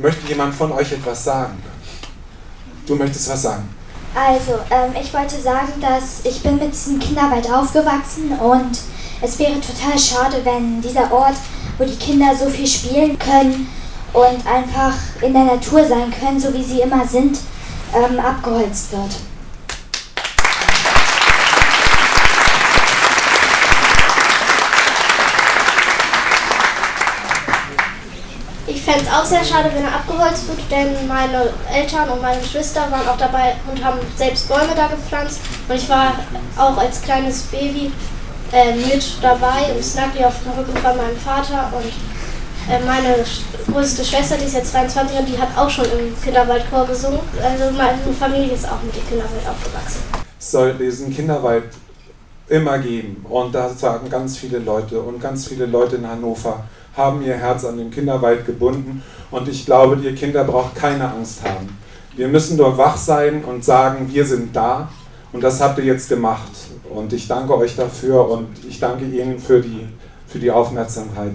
möchte jemand von euch etwas sagen? Du möchtest was sagen? Also, ähm, ich wollte sagen, dass ich bin mit diesem Kinderwald aufgewachsen und es wäre total schade, wenn dieser Ort, wo die Kinder so viel spielen können und einfach in der Natur sein können, so wie sie immer sind, ähm, abgeholzt wird. Fände es auch sehr schade, wenn er abgeholzt wird, denn meine Eltern und meine Geschwister waren auch dabei und haben selbst Bäume da gepflanzt. Und ich war auch als kleines Baby äh, mit dabei und snackte auf dem Rücken von meinem Vater. Und äh, meine größte Schwester, die ist jetzt 22 und die hat auch schon im Kinderwaldchor gesungen. Also meine Familie ist auch mit dem Kinderwald aufgewachsen. Es soll diesen Kinderwald immer geben. Und da sagen ganz viele Leute und ganz viele Leute in Hannover, haben ihr Herz an den Kinderwald gebunden und ich glaube, ihr Kinder braucht keine Angst haben. Wir müssen nur wach sein und sagen, wir sind da und das habt ihr jetzt gemacht und ich danke euch dafür und ich danke Ihnen für die, für die Aufmerksamkeit.